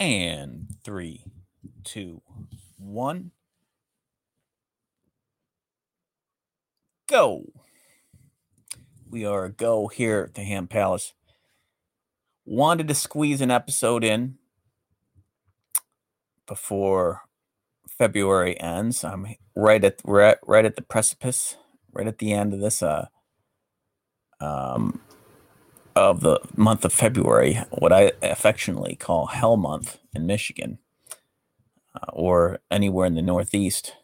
And three, two, one. Go. We are a go here at the Ham Palace. Wanted to squeeze an episode in before February ends. I'm right at we're right at the precipice, right at the end of this uh um of the month of February, what I affectionately call Hell Month in Michigan, uh, or anywhere in the Northeast,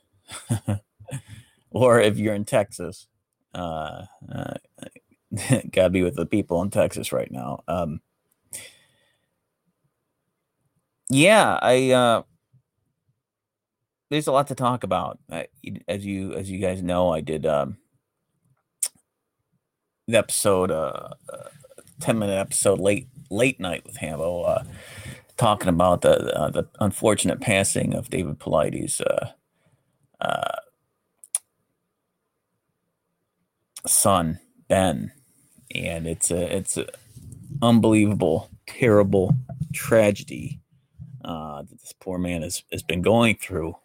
or if you're in Texas, uh, uh, gotta be with the people in Texas right now. Um, yeah, I uh, there's a lot to talk about. I, as you as you guys know, I did um, the episode uh, uh 10 minute episode late late night with Hambo, uh, talking about the uh, the unfortunate passing of David Paulides' uh, uh, son Ben, and it's a it's a unbelievable, terrible tragedy uh, that this poor man has has been going through,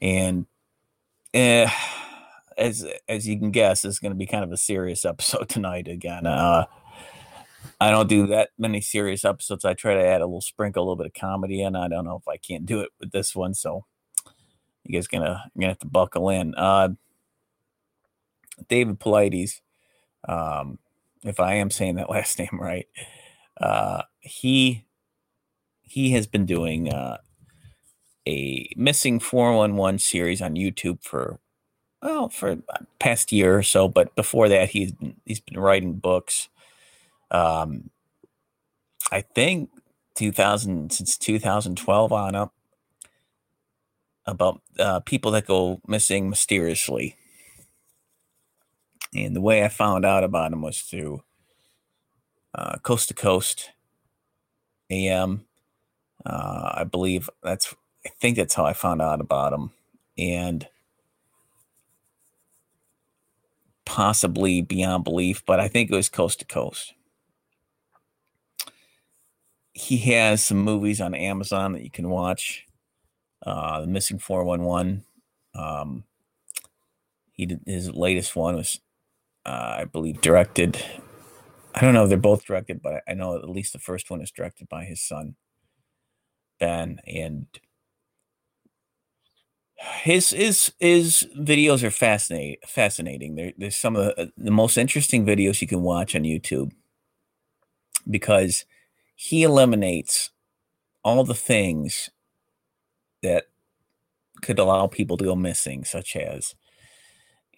and. Uh, as as you can guess, it's going to be kind of a serious episode tonight again. Uh, I don't do that many serious episodes. I try to add a little sprinkle, a little bit of comedy in. I don't know if I can't do it with this one, so you guys gonna gonna have to buckle in. Uh, David Paulides, um, if I am saying that last name right, uh, he he has been doing uh, a missing 411 series on YouTube for well for past year or so, but before that he's he's been writing books um, I think 2000 since 2012 on up about uh, people that go missing mysteriously. And the way I found out about them was through uh, Coast to Coast AM. Uh, I believe that's, I think that's how I found out about them. And possibly beyond belief, but I think it was Coast to Coast he has some movies on Amazon that you can watch. Uh, the Missing 411. Um, he did, his latest one was, uh, I believe, directed. I don't know if they're both directed, but I know at least the first one is directed by his son, Ben, and his his his videos are fascinating. Fascinating. There, there's some of the, the most interesting videos you can watch on YouTube because he eliminates all the things that could allow people to go missing, such as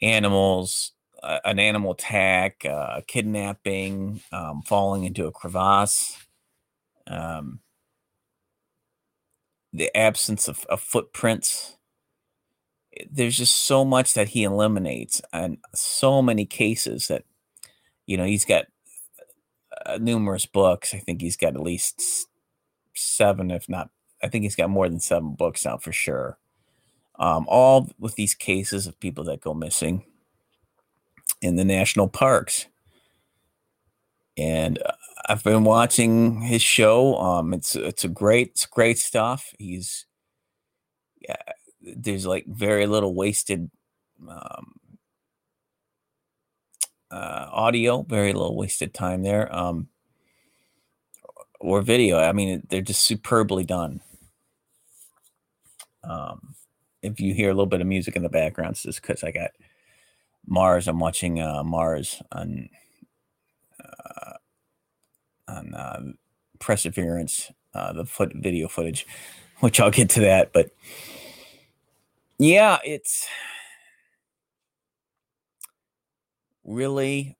animals, uh, an animal attack, uh, kidnapping, um, falling into a crevasse, um, the absence of, of, footprints. There's just so much that he eliminates, and so many cases that, you know, he's got uh, numerous books. I think he's got at least seven, if not, I think he's got more than seven books out for sure. Um, all with these cases of people that go missing in the national parks. And uh, I've been watching his show. Um, it's it's a great, it's great stuff. He's yeah, there's like very little wasted um, uh, audio, very little wasted time there. Um, or video. I mean, they're just superbly done. Um, if you hear a little bit of music in the background, it's just because I got Mars. I'm watching uh, Mars on uh, on uh, Perseverance, uh, the foot video footage, which I'll get to that. But yeah, it's really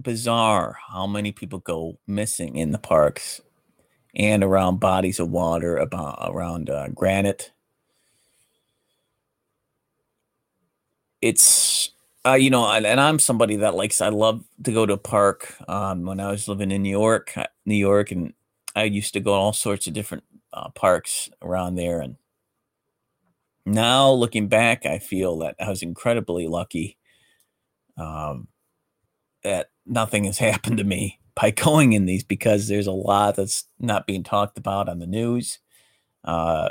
bizarre how many people go missing in the parks and around bodies of water about around uh, granite. It's uh, you know and, and, i'm somebody that likes i love to go to a park um, when i was living in new york uh, new york and i used to go to all sorts of different uh, parks around there and now looking back i feel that i was incredibly lucky um, that nothing has happened to me by going in these because there's a lot that's not being talked about on the news. Uh,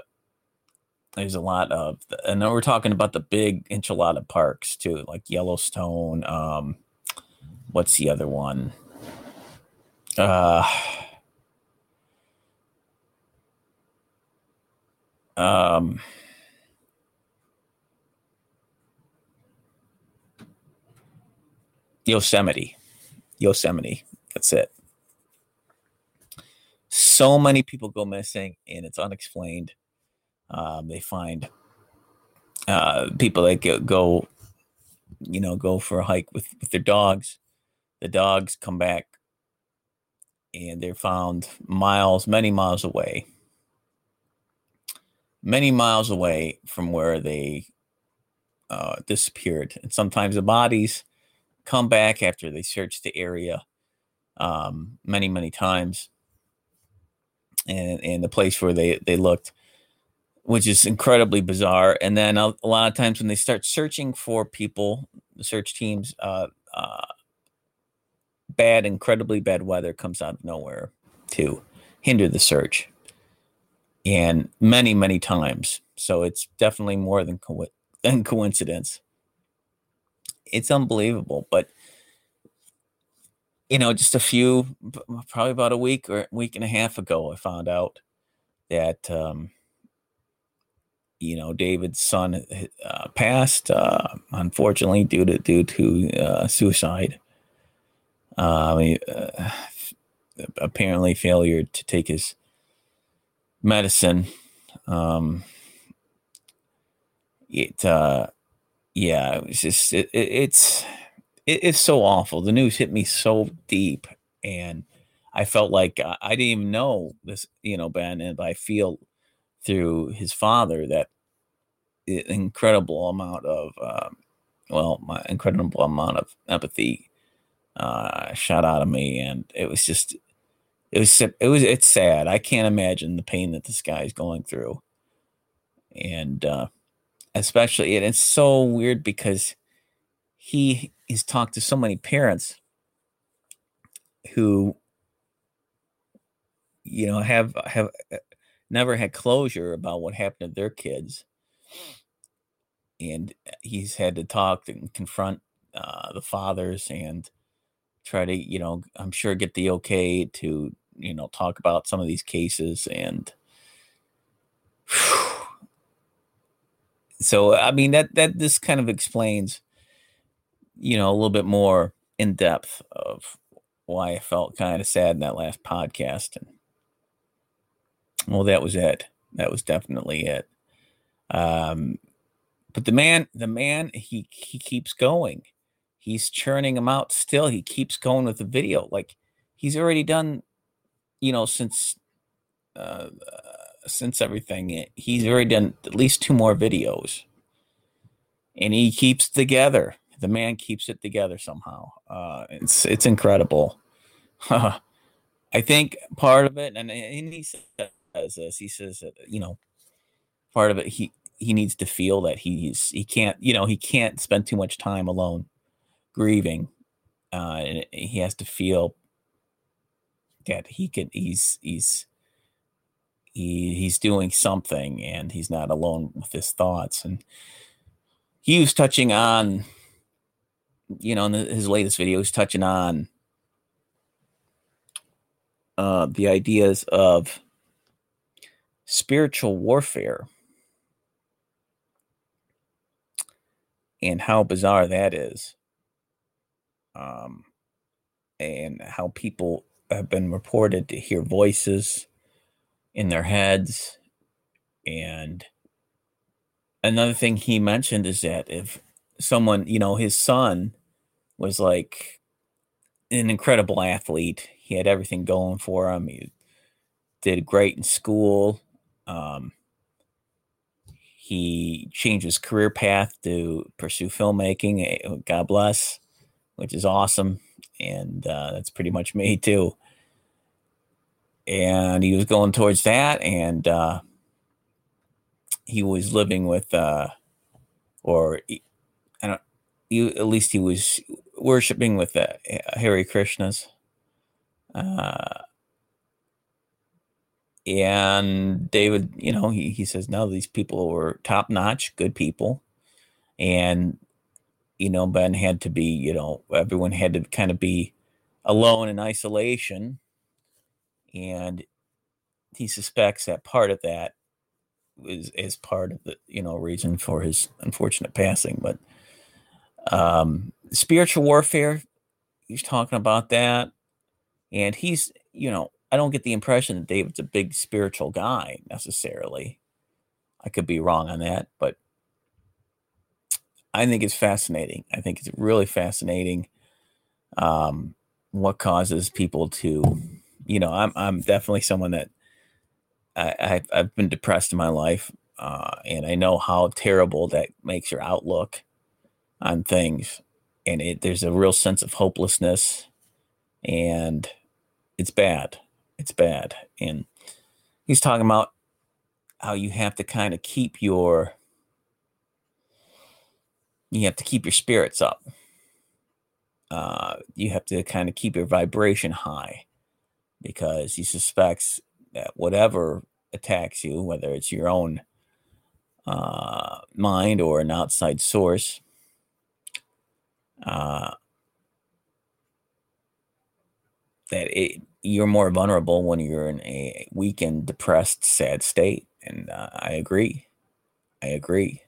there's a lot of, and then we're talking about the big enchilada parks too, like Yellowstone. Um, what's the other one? Uh, um, Yosemite. Yosemite. That's it. So many people go missing and it's unexplained. Um, they find uh, people that go, go, you know, go for a hike with, with their dogs. The dogs come back and they're found miles, many miles away, many miles away from where they uh, disappeared. And sometimes the bodies come back after they search the area um, many, many times. And, and the place where they, they looked which is incredibly bizarre. And then a, a, lot of times when they start searching for people, the search teams, uh, uh, bad, incredibly bad weather comes out of nowhere to hinder the search, and many, many times. So it's definitely more than co- than coincidence. It's unbelievable, but you know, just a few, probably about a week or week and a half ago, I found out that um, you know David's son uh, passed uh, unfortunately due to due to uh, suicide. Uh, apparently failure to take his medicine. Um, it uh, yeah, it was just it, it, it's it, it's so awful. The news hit me so deep, and I felt like I, I didn't even know this, you know, Ben, and I feel through his father that incredible amount of uh, well my incredible amount of empathy uh, shot out of me and it was just it was it was it's sad i can't imagine the pain that this guy is going through and uh, especially and it's so weird because he has talked to so many parents who you know have have uh, never had closure about what happened to their kids. And he's had to talk and confront uh, the fathers and try to you know i'm sure get the okay to you know talk about some of these cases and so i mean that that this kind of explains you know a little bit more in depth of why i felt kind of sad in that last podcast and well that was it that was definitely it um, but the man, the man, he he keeps going. He's churning them out still. He keeps going with the video. Like he's already done, you know, since uh, since everything. He's already done at least two more videos, and he keeps together. The man keeps it together somehow. Uh, it's it's incredible. I think part of it, and, and he says this. He says, that, you know, part of it. He he needs to feel that he's he can't you know he can't spend too much time alone grieving uh and he has to feel that he can he's he's he he's doing something and he's not alone with his thoughts. And he was touching on you know in the, his latest video he's touching on uh the ideas of spiritual warfare. And how bizarre that is. Um, and how people have been reported to hear voices in their heads. And another thing he mentioned is that if someone, you know, his son was like an incredible athlete, he had everything going for him. He did great in school. Um, he changed his career path to pursue filmmaking. Eh, God bless, which is awesome. And uh, that's pretty much me too. And he was going towards that. And uh, he was living with, uh, or I don't, he, at least he was worshiping with uh, Hare Krishnas. Uh, and David, you know, he, he says, no, these people were top notch, good people. And, you know, Ben had to be, you know, everyone had to kind of be alone in isolation. And he suspects that part of that is, is part of the, you know, reason for his unfortunate passing. But um, spiritual warfare, he's talking about that. And he's, you know, I don't get the impression that David's a big spiritual guy necessarily. I could be wrong on that, but I think it's fascinating. I think it's really fascinating um, what causes people to, you know, I'm I'm definitely someone that I, I've, I've been depressed in my life, uh, and I know how terrible that makes your outlook on things, and it there's a real sense of hopelessness, and it's bad it's bad. And he's talking about how you have to kind of keep your you have to keep your spirits up. Uh, you have to kind of keep your vibration high because he suspects that whatever attacks you, whether it's your own uh, mind or an outside source, uh, that it you're more vulnerable when you're in a weakened, depressed, sad state. And uh, I agree. I agree.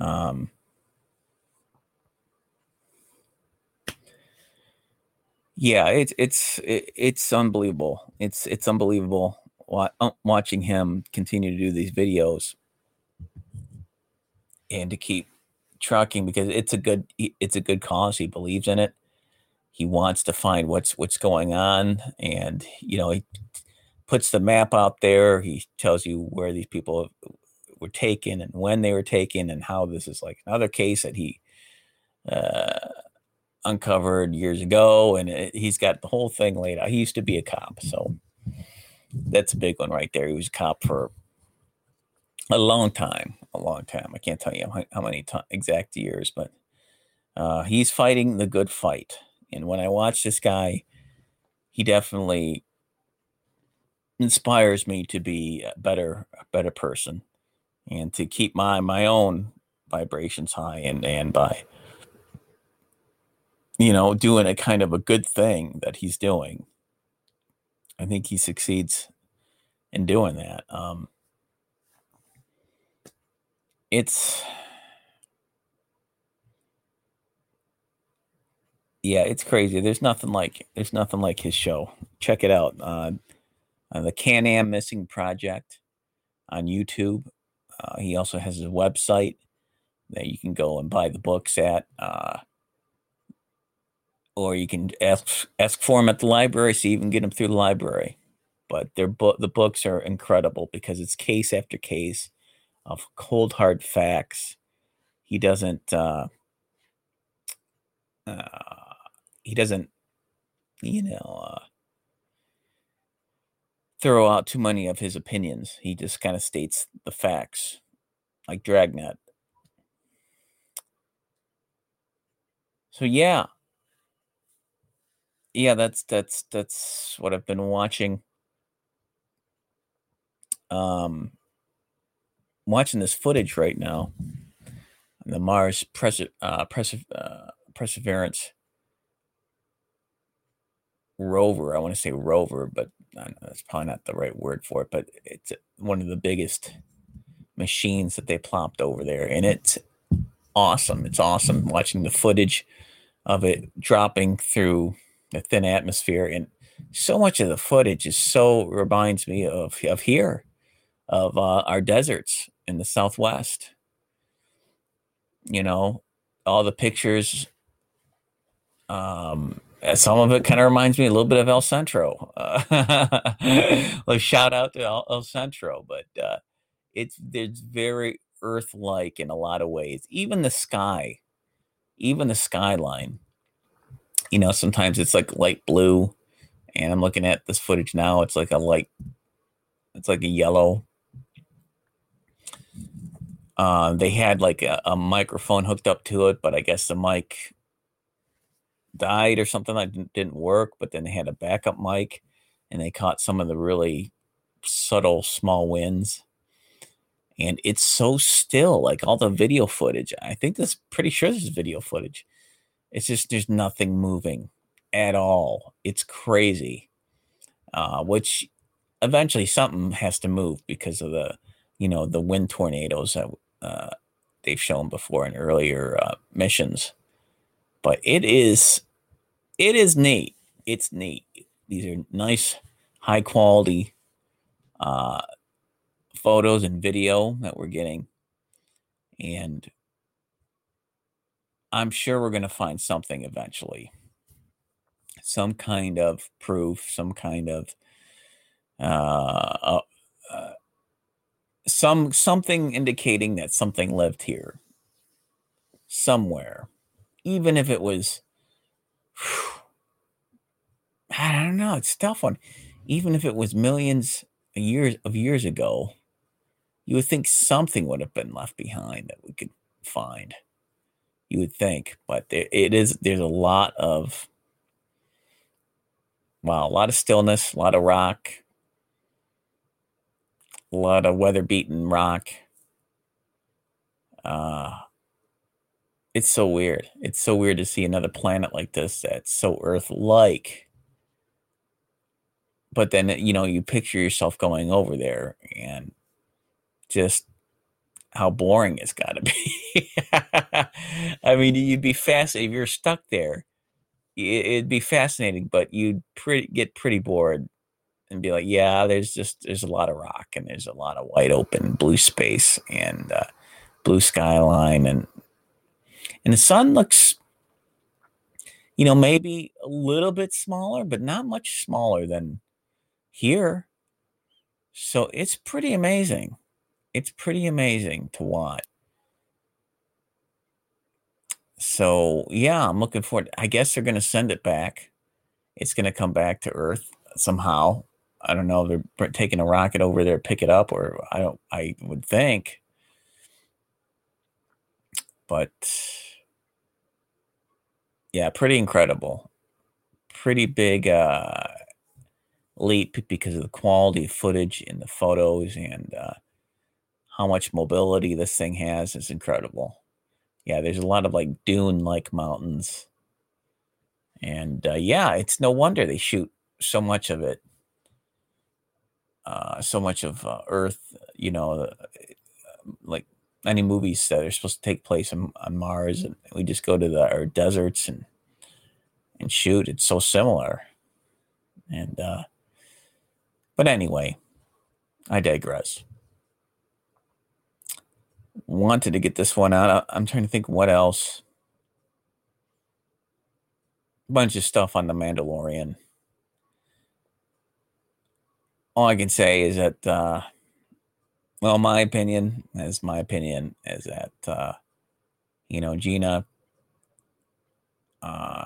Um, yeah, it's it's it's unbelievable. It's it's unbelievable uh, watching him continue to do these videos and to keep trucking because it's a good it's a good cause. He believes in it he wants to find what's what's going on and you know he puts the map out there he tells you where these people were taken and when they were taken and how this is like another case that he uh, uncovered years ago and it, he's got the whole thing laid out. He used to be a cop so that's a big one right there. He was a cop for a long time a long time. I can't tell you how, how many t- exact years but uh, he's fighting the good fight. And when I watch this guy, he definitely inspires me to be a better, a better person and to keep my my own vibrations high and and by you know doing a kind of a good thing that he's doing i think he succeeds in doing that um it's yeah, it's crazy. There's nothing like there's nothing like his show. Check it out. Uh, uh, the CanAm Missing Project on YouTube. Uh, he also has his website that you can go and buy the books at, uh, or you can ask ask for them at the library, so you can get them through the library. But their book, the books are incredible because it's case after case of cold hard facts. He doesn't. Uh, uh, he doesn't, you know, uh, throw out too many of his opinions. He just kind of states the facts, like Dragnet. So yeah, yeah, that's that's that's what I've been watching. Um, watching this footage right now, the Mars Perse- uh, Perse- uh, Perseverance rover. I want to say rover, but that's probably not the right word for it. But it's one of the biggest machines that they plopped over there, and it's awesome. It's awesome watching the footage of it dropping through the thin atmosphere, and so much of the footage is so reminds me of of here, of uh, our deserts in the Southwest. You know, all the pictures um, uh, some of it kind of reminds me a little bit of El Centro. Uh, like shout out to El, El Centro, but uh, it's it's very Earth-like in a lot of ways. Even the sky, even the skyline. You know, sometimes it's like light blue, and I'm looking at this footage now. It's like a light, it's like a yellow. Uh, they had like a, a microphone hooked up to it, but I guess the mic died or something that didn't work, but then they had a backup mic and they caught some of the really subtle small winds. And it's so still, like all the video footage. I think this pretty sure this is video footage. It's just there's nothing moving at all. It's crazy. Uh, which eventually something has to move because of the, you know, the wind tornadoes that uh, they've shown before in earlier uh, missions. But it is, it is neat. It's neat. These are nice, high quality uh, photos and video that we're getting, and I'm sure we're going to find something eventually. Some kind of proof, some kind of uh, uh, uh, some something indicating that something lived here somewhere, even if it was. Whew, I don't know. It's tough one. Even if it was millions of years of years ago, you would think something would have been left behind that we could find. You would think, but there, it is. There's a lot of wow, a lot of stillness, a lot of rock, a lot of weather beaten rock. Uh, it's so weird. It's so weird to see another planet like this that's so Earth like. But then, you know, you picture yourself going over there and just how boring it's got to be. I mean, you'd be fascinated if you're stuck there. It'd be fascinating, but you'd pretty, get pretty bored and be like, yeah, there's just there's a lot of rock and there's a lot of wide open blue space and uh, blue skyline and and the sun looks, you know, maybe a little bit smaller, but not much smaller than here. So it's pretty amazing. It's pretty amazing to watch. So yeah, I'm looking forward. I guess they're going to send it back. It's going to come back to Earth somehow. I don't know. They're taking a rocket over there, pick it up, or I don't. I would think, but yeah, pretty incredible. Pretty big uh, leap because of the quality of footage in the photos and uh, how much mobility this thing has is incredible. Yeah, there's a lot of like dune-like mountains, and uh, yeah, it's no wonder they shoot so much of it uh, so much of uh, Earth, you know, uh, like any movies that are supposed to take place on, on Mars, and we just go to the our deserts and and shoot. It's so similar, and uh, but anyway, I digress. Wanted to get this one out. I'm trying to think what else. Bunch of stuff on the Mandalorian all I can say is that, uh, well, my opinion, as my opinion, is that, uh, you know, Gina, uh,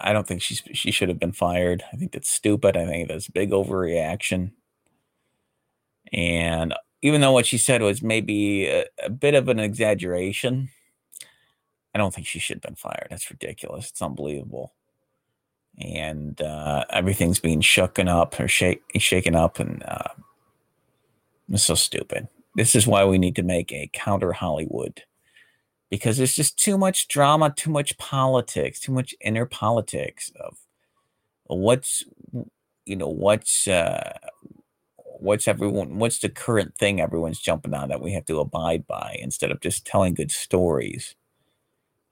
I don't think she's she should have been fired. I think that's stupid. I think that's a big overreaction. And even though what she said was maybe a, a bit of an exaggeration, I don't think she should have been fired. That's ridiculous. It's unbelievable and uh, everything's being shaken up or shake, shaken up, and uh, it's so stupid. This is why we need to make a counter Hollywood because there's just too much drama, too much politics, too much inner politics of what's you know what's uh, what's everyone what's the current thing everyone's jumping on that we have to abide by instead of just telling good stories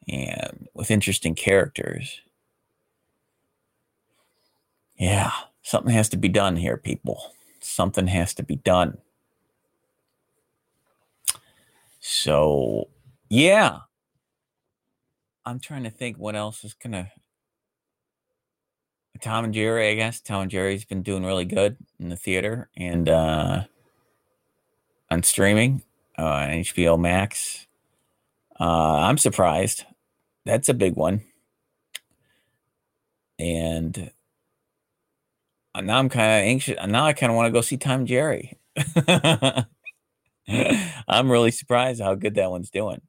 and with interesting characters yeah, something has to be done here, people. Something has to be done. So, yeah. I'm trying to think what else is to. Tom and Jerry, I guess. Tom and Jerry's been doing really good in the theater and uh, on streaming uh, on HBO Max. Uh, I'm surprised. That's a big one. And now I'm kind of anxious. Now I kind of want to go see Tom and Jerry. I'm really surprised how good that one's doing.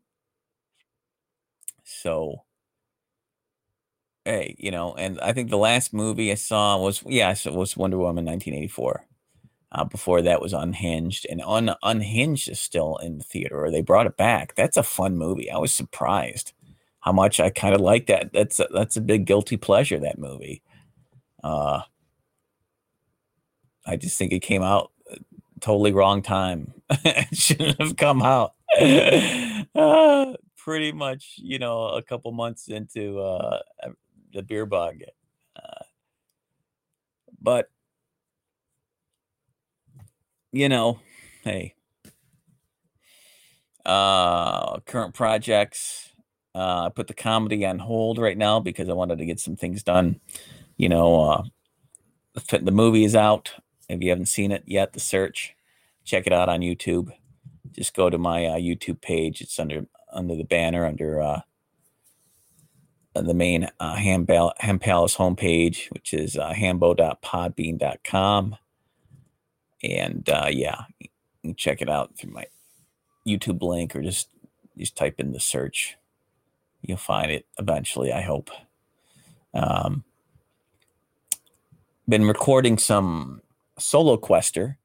So, hey, you know, and I think the last movie I saw was yeah, it was Wonder Woman 1984. Uh, before that was Unhinged, and Un- Unhinged is still in the theater, or they brought it back. That's a fun movie. I was surprised how much I kind of like that. That's a, that's a big guilty pleasure. That movie. Uh, I just think it came out uh, totally wrong time. it shouldn't have come out. uh, pretty much, you know, a couple months into uh, the beer bug. Uh, but you know, hey, uh, current projects. Uh, I put the comedy on hold right now because I wanted to get some things done. You know, uh, the, the movie is out. If you haven't seen it yet, the search, check it out on YouTube. Just go to my uh, YouTube page. It's under under the banner under uh, the main uh, Ham, Bal- Ham Palace homepage, which is uh, hambo.podbean.com. And uh, yeah, check it out through my YouTube link or just just type in the search. You'll find it eventually, I hope. Um, been recording some solo quester,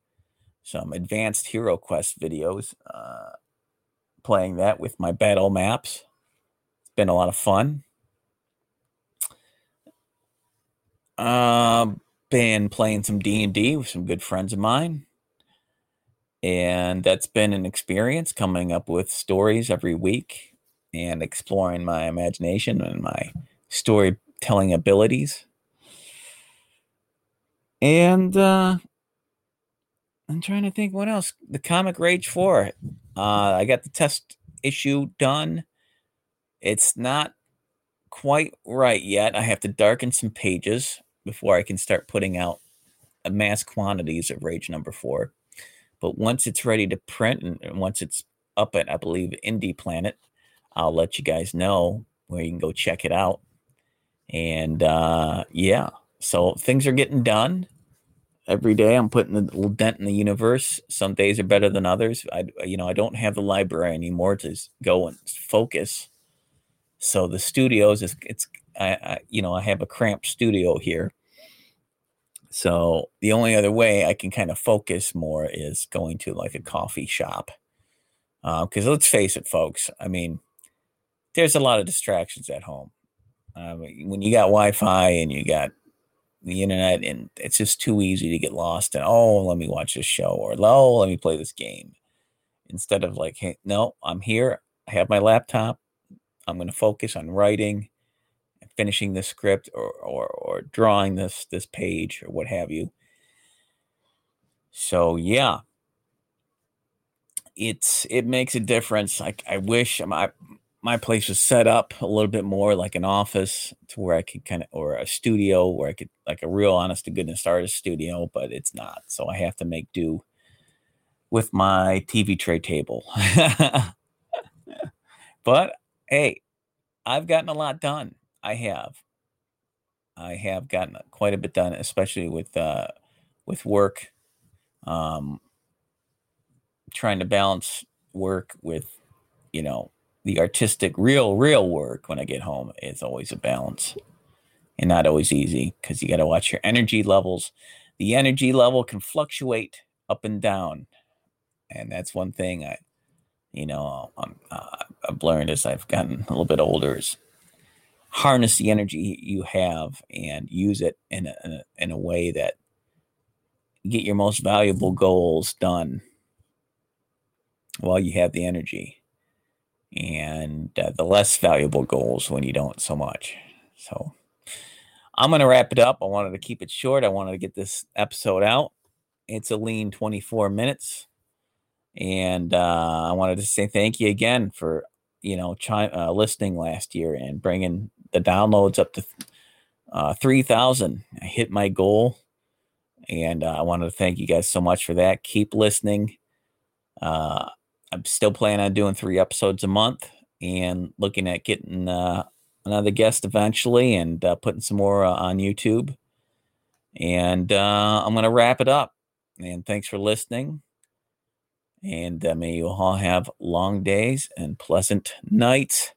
some advanced hero quest videos, uh, playing that with my battle maps. It's been a lot of fun. Uh, been playing some D and D with some good friends of mine, and that's been an experience coming up with stories every week and exploring my imagination and my storytelling abilities. And uh, I'm trying to think what else. The comic Rage Four. Uh, I got the test issue done. It's not quite right yet. I have to darken some pages before I can start putting out mass quantities of Rage number four. But once it's ready to print and once it's up at, I believe, Indy Planet, I'll let you guys know where you can go check it out. And uh, yeah, so things are getting done every day. I'm putting a little dent in the universe. Some days are better than others. I, you know, I don't have the library anymore to go and focus. So the studios is it's I, I, you know I have a cramped studio here, so the only other way I can kind of focus more is going to like a coffee shop. Because uh, let's face it, folks. I mean, there's a lot of distractions at home. When you got Wi-Fi and you got the internet, and it's just too easy to get lost. And oh, let me watch this show, or oh, let me play this game. Instead of like, hey, no, I'm here. I have my laptop. I'm going to focus on writing finishing the script or, or, or drawing this, this page or what have you. So yeah, it's, it makes a difference. Like I wish my, my place was set up a little bit more like an office to where I could kind of, or a studio where I could like a real honest to goodness artist studio, but it's not. So I have to make do with my TV tray table. but hey, I've gotten a lot done. I have. I have gotten quite a bit done, especially with uh, with work. Um, trying to balance work with, you know, the artistic, real, real work when I get home is always a balance and not always easy because you got to watch your energy levels. The energy level can fluctuate up and down. And that's one thing I you know, I'm, uh, I've learned as I've gotten a little bit older is harness the energy you have and use it in a, in a, way that get your most valuable goals done while you have the energy and uh, the less valuable goals when you don't so much. So I'm going to wrap it up. I wanted to keep it short. I wanted to get this episode out. It's a lean 24 minutes. And uh, I wanted to say thank you again for you know uh, listening last year and bringing the downloads up to uh, three thousand. I hit my goal, and uh, I wanted to thank you guys so much for that. Keep listening. Uh, I'm still planning on doing three episodes a month and looking at getting uh, another guest eventually and putting some more on YouTube. And I'm going to wrap it up. And thanks for listening. And uh, may you all have long days and pleasant nights.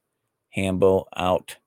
Hambo out.